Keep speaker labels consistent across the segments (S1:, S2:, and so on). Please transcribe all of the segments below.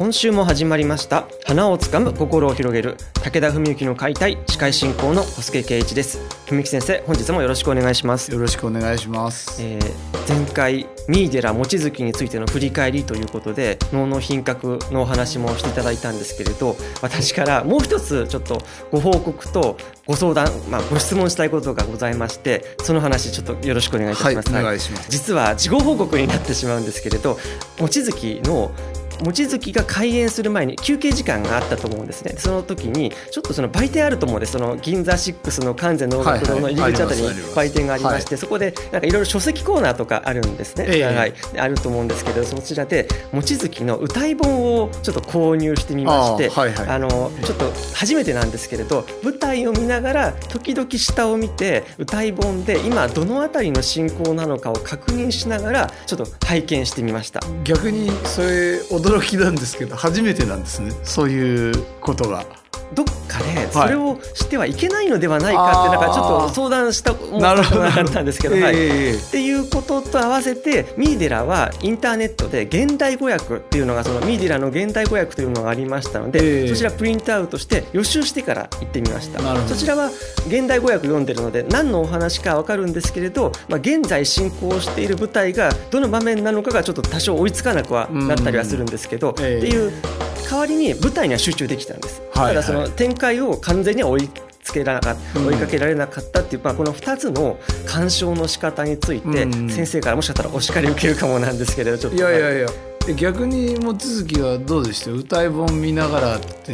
S1: 今週も始まりました。花をつかむ心を広げる。武田文幸の解体。司会進行の小助圭一です。文幸先生本日もよろしくお願いします。
S2: よろしくお願いします、
S1: えー前回三井寺望月についての振り返りということで能の品格のお話もしていただいたんですけれど私からもう一つちょっとご報告とご相談、まあ、ご質問したいことがございましてその話ちょっとよろしくお願いいたします、
S2: はいお願いします。
S1: 実は事後報告になってしまうんですけれど望月の望月が開園する前に休憩時間があったと思うんですね。その時にちょっとその売店あると思うんです。その銀座6の関西能楽堂の入り口あたりに売店がありまして、そこでなんかいろいろ書籍コーナーとかあるんですね、
S2: ええ。
S1: はい、あると思うんですけどそちらで望月の歌い本をちょっと購入してみまして
S2: あーはいはい。
S1: あのちょっと初めてなんですけれど舞台を見ながら時々下を見て歌い本で今どのあたりの進行なのかを確認しながらちょっと拝見してみました。
S2: 逆にそれ驚きなんですけど初めてなんですね。そういうことが。
S1: どっかでそれをしてはいけないのではないかってなんかちょっと相談したものがあったんですけど、はい、
S2: ええ
S1: っていうことと合わせてミーデラはインターネットで現代語訳っていうのがそのミーデラの現代語訳というのがありましたので、
S2: ええ。
S1: そちらプリントアウトして予習してから行ってみました。そちらは現代語訳読んでるので何のお話かわかるんですけれど、まあ、現在進行している舞台がどの場面なのかがちょっと多少追いつかなくはなったりはするんですけど、っていう代わりに舞台には集中できたんです、
S2: はい
S1: ただその展開を完全には追いつけられなか追いかけられなかったっていう、まあ、この2つの鑑賞の仕方について、
S2: うん。
S1: 先生からもしかしたらお叱り受けるかもなんですけれどちょっと。
S2: いやいやいや。で逆に望月はどうでした？歌い本見ながらって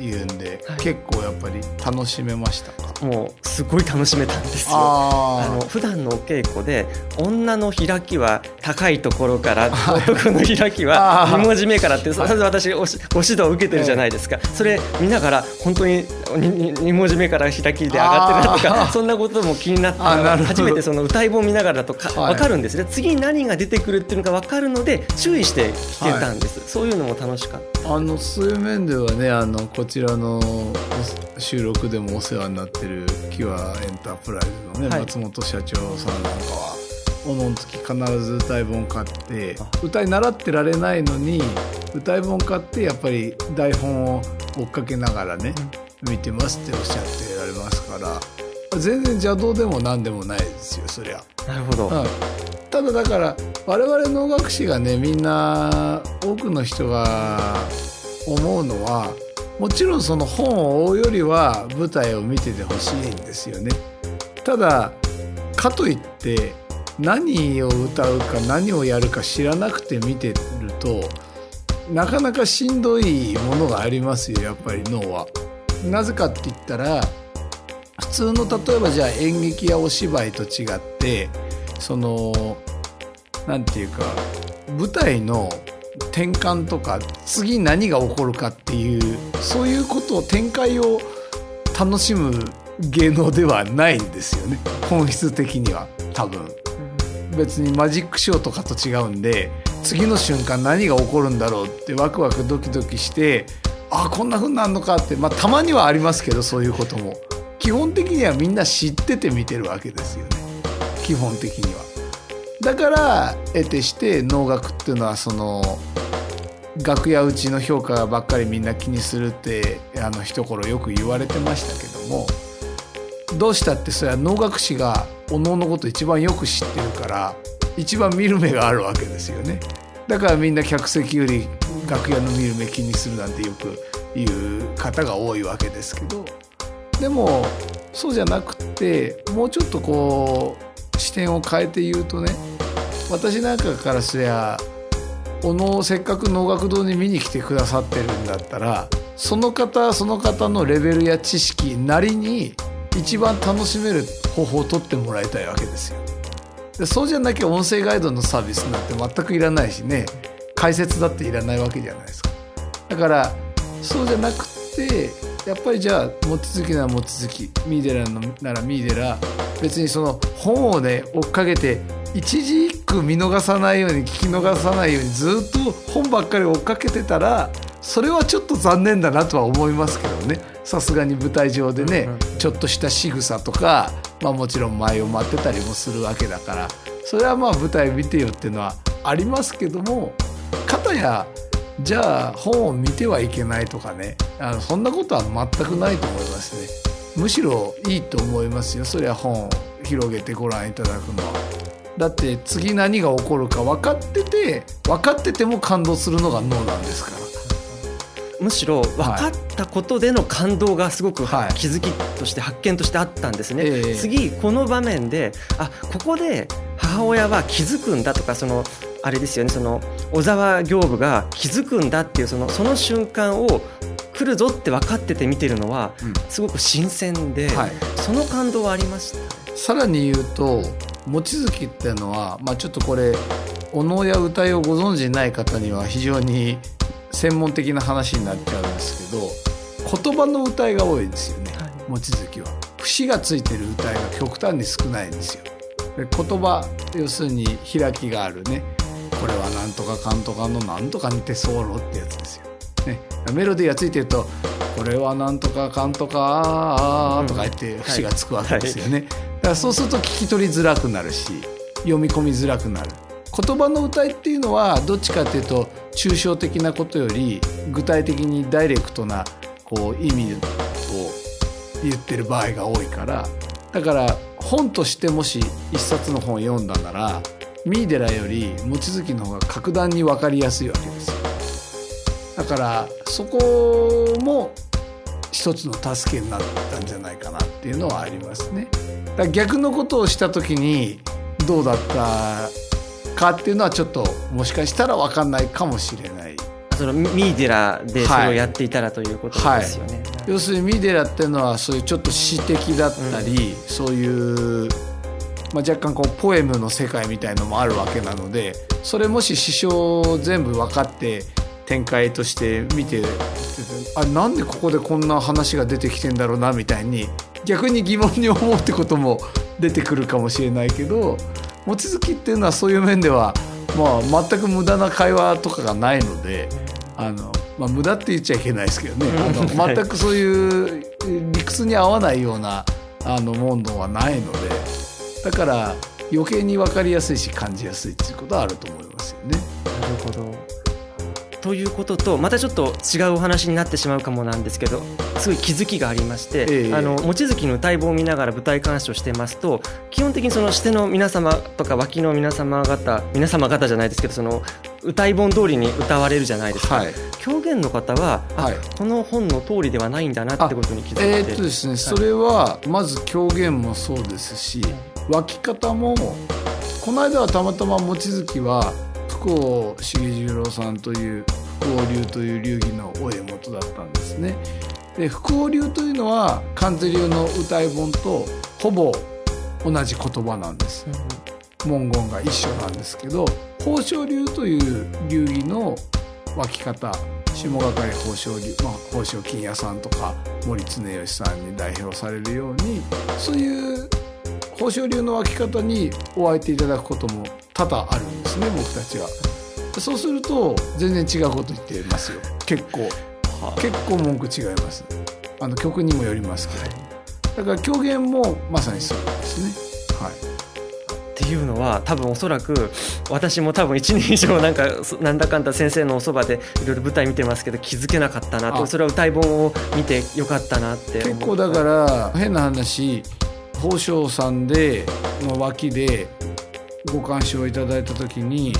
S2: いうんで、
S1: はい。
S2: 結構やっぱり楽しめましたか？
S1: もうすごい楽しめたんですよ。あ
S2: あ
S1: の普段のお稽古で女の開きは高いところから男の開きは
S2: あー。
S1: 2文字目からってそれ私おしご指導を受けてるじゃないですか、それ見ながら本当に 2, 文字目から開きで上がってるなと
S2: あ
S1: かそんなことも気になって初めてその歌い本見ながらだとか、
S2: はい。
S1: 分かるんですね。次に何が出てくるっていうのが分かるので注意して聞けたんです、そういうのも楽しかった。
S2: あのそういう面ではねあのこちらのお収録でもお世話になってるキュアエンタープライズのね、
S1: はい。
S2: 松本社長さんなんかはおのんつき必ず歌い本買って
S1: あ
S2: 歌い習ってられないのに歌い本買ってやっぱり台本を追っかけながらね、見てますっておっしゃってられますから全然邪道でも何でもないですよそりゃ。
S1: なるほど、
S2: はい、ただだから我々能楽師がねみんな多くの人が思うのはもちろんその本を追うよりは舞台を見ててほしいんですよね。ただかといって何を歌うか何をやるか知らなくて見てるとなかなかしんどいものがありますよやっぱり脳は。なぜかって言ったら普通の例えばじゃあ演劇やお芝居と違ってそのなんていうか舞台の転換とか次何が起こるかっていうそういうことを展開を楽しむ芸能ではないんですよね。本質的には多分。別にマジックショーとかと違うんで次の瞬間何が起こるんだろうってワクワクドキドキしてあこんな風になるのかってまあたまにはありますけどそういうことも。基本的にはみんな知ってて見てるわけですよね。基本的には。だから得てして能楽っていうのはその楽屋うちの評価ばっかりみんな気にするってあの一頃よく言われてましたけどもどうしたってそれは能楽師がおののこと一番よく知ってるから一番見る目があるわけですよね。だからみんな客席より楽屋の見る目気にするなんてよく言う方が多いわけですけどでもそうじゃなくってもうちょっとこう点を変えて言うとね私なんかからすりゃおのせっかく能楽堂に見に来てくださってるんだったらその方その方のレベルや知識なりに一番楽しめる方法を取ってもらいたいわけですよ。でそうじゃなきゃ音声ガイドのサービスなんて全くいらないしね解説だっていらないわけじゃないですか。だからそうじゃなくてやっぱりじゃあ望月なら望月ミーデラならミーデラ別にその本をね追っかけて一字一句見逃さないように聞き逃さないようにずっと本ばっかり追っかけてたらそれはちょっと残念だなとは思いますけどね。さすがに舞台上でね、ちょっとした仕草とか、まあ、もちろん前を待ってたりもするわけだからそれはまあ舞台見てよっていうのはありますけども片やじゃあ本を見てはいけないとかね。あのそんなことは全くないと思いますね。むしろいいと思いますよ。それは本を広げてご覧いただくのは。だって次何が起こるか分かってて分かってても感動するのが脳なんですから。
S1: むしろ分かったことでの感動がすごく
S2: はい。
S1: 気づきとして発見としてあったんですね、
S2: ええ。
S1: 次この場面であここで母親は気づくんだとかそのあれですよね。その小沢行部が気づくんだっていうそのその瞬間を来るぞって分かってて見てるのは
S2: うん。
S1: すごく新鮮で、
S2: はい。
S1: その感動はありました。ね
S2: さらに言うと望月っていうのは、まあ、ちょっとこれお能や歌いをご存じない方には非常に専門的な話になっちゃうんですけど言葉の歌いが多いんですよね
S1: はい。
S2: 望月は。節がついてる歌いが極端に少ないんですよ。で言葉要するに開きがあるねこれはなんとかかんとかのなんとかにて候ってやつですよ、ね、メロディーがついてるとこれはなんとかかんとかとか言って節がつくわけですよね、だからそうすると聞き取りづらくなるし読み込みづらくなる。言葉の歌いっていうのはどっちかっていうと抽象的なことより具体的にダイレクトなこう意味を言ってる場合が多いから。だから本としてもし一冊の本を読んだならミーデラより望月の方が格段に分かりやすいわけですよ。だからそこも一つの助けになったんじゃないかなっていうのはありますね。だ逆のことをした時にどうだったかっていうのはちょっともしかしたら分かんないかもしれない。
S1: そのミーデラでそれをやっていたらということですよね、
S2: 要するにミデラっていうのはそういうちょっと詩的だったり、そういう、まあ、若干こうポエムの世界みたいのもあるわけなのでそれもし詩章全部分かって展開として見てあなんでここでこんな話が出てきてんだろうなみたいに逆に疑問に思うってことも出てくるかもしれないけど望月っていうのはそういう面では、まあ、全く無駄な会話とかがないので。あのまあ、無駄って言っちゃいけないですけどねあの
S1: はい
S2: 全くそういう理屈に合わないようなあの問答はないのでだから余計に分かりやすいし感じやすいっていうことはあると思いますよね。
S1: なるほど。ということとまたちょっと違うお話になってしまうかもなんですけどすごい気づきがありまして、
S2: ええ。
S1: あの望月の歌い棒を見ながら舞台鑑賞してますと基本的にそのしての皆様とか脇の皆様方皆様方じゃないですけどその歌い本通りに歌われるじゃないですか、
S2: はい。
S1: 狂言の方は、あ
S2: はい。
S1: この本の通りではないんだなってことに気づいて、
S2: えーっとですねそれはまず狂言もそうですし湧き方もこの間はたまたま望月は福尾重十郎さんという福尾流という流儀のお家元だったんですね。で福尾流というのは関西流の歌い本とほぼ同じ言葉なんです。文言が一緒なんですけど宝生流という流儀の湧き方下掛宝生流、まあ、宝生金屋さんとか森常義さんに代表されるようにそういう宝生流の湧き方にお相手いただくことも多々あるんですね僕たちは。そうすると全然違うこと言ってますよ。結構。結構文句違います。あの曲にもよりますけど。だから狂言もまさにそうですね。はい。
S1: っていうのは多分おそらく私も多分1年以上なんかそなんだかんだ先生のおそばでいろいろ舞台見てますけど気づけなかったなと
S2: あ。
S1: それは歌い本を見てよかったなって
S2: 結構だから変な話宝生さんでの脇でご鑑賞いただいた時に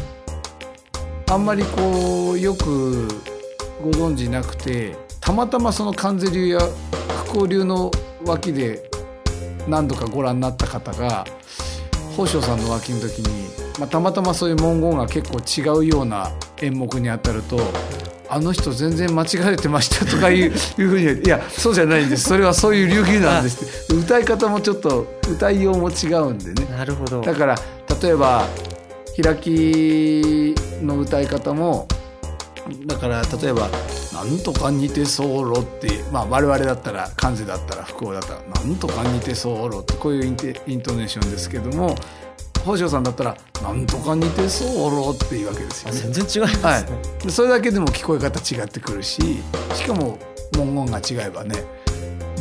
S2: あんまりこうよくご存じなくてたまたまその関西流や福王流の脇で何度かご覧になった方が宝生さんの脇の時に、まあ、たまたまそういう文言が結構違うような演目にあたるとあの人全然間違えてましたとかいう いうふうにいやそうじゃないんです。それはそういう流儀なんです歌い方もちょっと歌いようも違うんでね。
S1: なるほど。
S2: だから例えば開きの歌い方もだから例えば「なんとか似てそうろ」ってまあ我々だったら関西だったら福岡だったら「なんとか似てそうろ」ってこういうインテイントネーションですけども北条さんだったら「なんとか似てそうろ」っていうわけですよね。
S1: 全然違いますね、
S2: はい、でそれだけでも聞こえ方違ってくるししかも文言が違えばね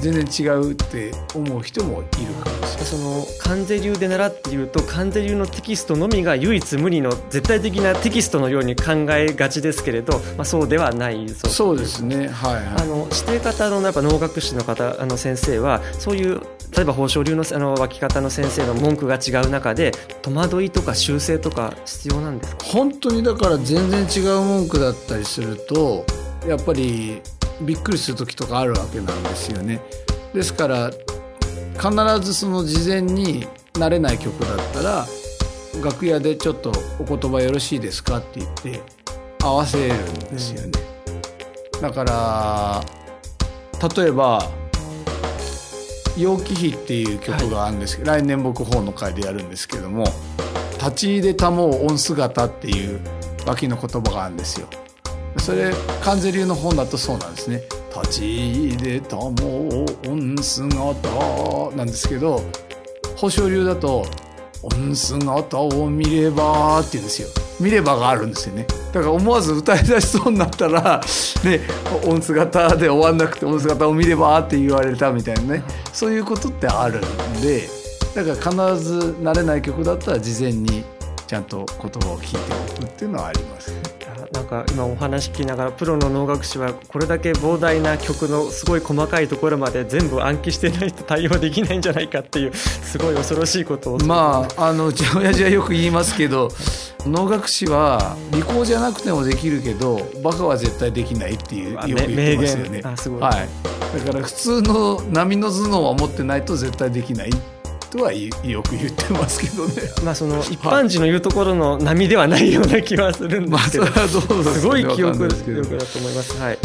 S2: 全然違うって思う人もいるかもしれない。
S1: その関税流で習っていると関税流のテキストのみが唯一無二の絶対的なテキストのように考えがちですけれど、まあ、そうではないそう
S2: そうですね。はいはい。
S1: あの指定方のやっぱ能楽師の方あの先生はそういう例えば宝生流のあの湧き方の先生の文句が違う中で戸惑いとか修正とか必要なんですか？
S2: 本当にだから全然違う文句だったりするとやっぱりびっくりする時とかあるわけなんですよね。ですから必ずその事前に慣れない曲だったら楽屋でちょっとお言葉よろしいですかって言って合わせるんですよね。だから例えば「陽気比」っていう曲があるんですけど、来年僕本の会でやるんですけども「立ち入れたもう音姿」っていう脇の言葉があるんですよ。それ関税流の本だとそうなんですね。立ち入れたもう音姿なんですけど宝生流だと音姿を見ればって言うんですよ。見ればがあるんですよね。だから思わず歌い出しそうになったら、ね、音姿で終わんなくて音姿を見ればって言われたみたいなね、そういうことってあるんで、だから必ず慣れない曲だったら事前にちゃんと言葉を聞いておくっていうのはあります。
S1: なんか今お話聞きながらプロの能楽師はこれだけ膨大な曲のすごい細かいところまで全部暗記してないと対応できないんじゃないかっていうすごい恐ろしいことを。
S2: まああのうちの親父はよく言いますけど能楽師は利口じゃなくてもできるけどバカは絶対できないっていうよく言ってますよね。
S1: あすごい。
S2: はい、だから普通の波の頭脳は持ってないと絶対できないとはよく言ってますけどね。
S1: まあその一般人の言うところの波ではないような気はするんですけど、
S2: まあす
S1: すごい記憶力だと思います。はい。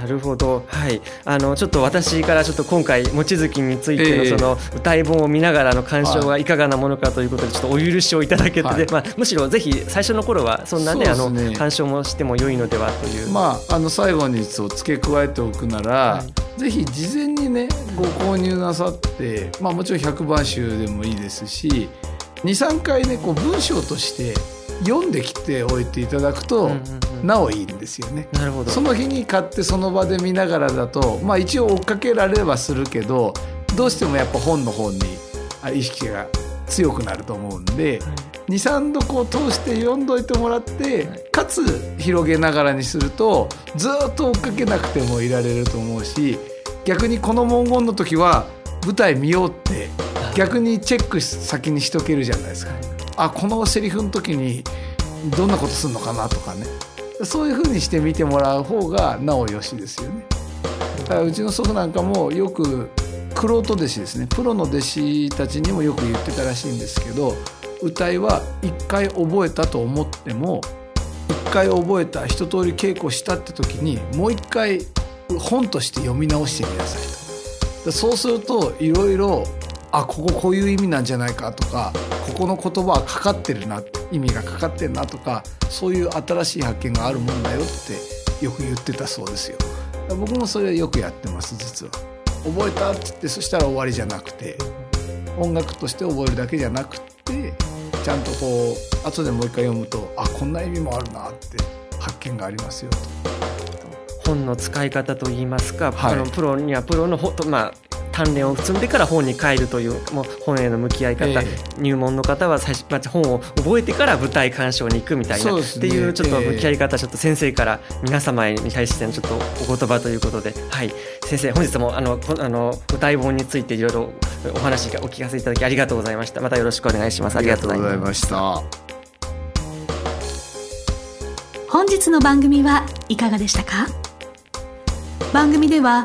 S1: なるほど、はい、あのちょっと私からちょっと今回望月についての
S2: ええ。
S1: その歌い本を見ながらの鑑賞はい。かがなものかということでちょっとお許しをいただけて、
S2: はい。
S1: まあむしろぜひ最初の頃はそんなねあの鑑賞もしても良いのではという。
S2: まあ、あの最後にそう付け加えておくなら、
S1: は
S2: ぜひ事前にねご購入なさって、まあ、もちろん100番集でもいいですし23回ねこう文章として読んできておいていただくと、なおいいんですよね。
S1: なるほど。
S2: その日に買ってその場で見ながらだと、まあ、一応追っかけられればするけどどうしてもやっぱ本の方にあ意識が強くなると思うんで。23度こう通して読んどいてもらってかつ広げながらにするとずっと追っかけなくてもいられると思うし逆にこの文言の時は舞台見ようって逆にチェック先にしとけるじゃないですか。あこのセリフの時にどんなことするのかなとかねそういう風にして見てもらう方がなおよしですよね。だからうちの祖父なんかもよく玄人弟子ですねプロの弟子たちにもよく言ってたらしいんですけど歌いは一回覚えたと思っても一回覚えた一通り稽古したって時にもう一回本として読み直してみなさいと。そうするといろいろあこここういう意味なんじゃないかとかここの言葉はかかってるな意味がかかってるなとかそういう新しい発見があるもんだよってよく言ってたそうですよ。僕もそれよくやってます実は。覚えたって言ってそしたら終わりじゃなくて音楽として覚えるだけじゃなくてちゃんとこう後でもう一回読むとあこんな意味もあるなって発見がありますよと。
S1: 本の使い方といいますか、
S2: はい
S1: あのプロにはプロのほと、まあ、鍛錬を積んでから本に変えるというもう本への向き合い方、
S2: え
S1: 入門の方は最初、まあ、本を覚えてから舞台鑑賞に行くみたいな、
S2: ね。
S1: っていうちょっと
S2: ええ
S1: 向き合い方、ちょっと先生から皆様に対してのちょっとお言葉ということで、はい、先生本日もあのこあの舞台本についていろいろお話がお聞かせいただきありがとうございました。またよろしくお願いします。ありがとうございます。
S2: した。
S3: 本日の番組はいかがでしたか？番組では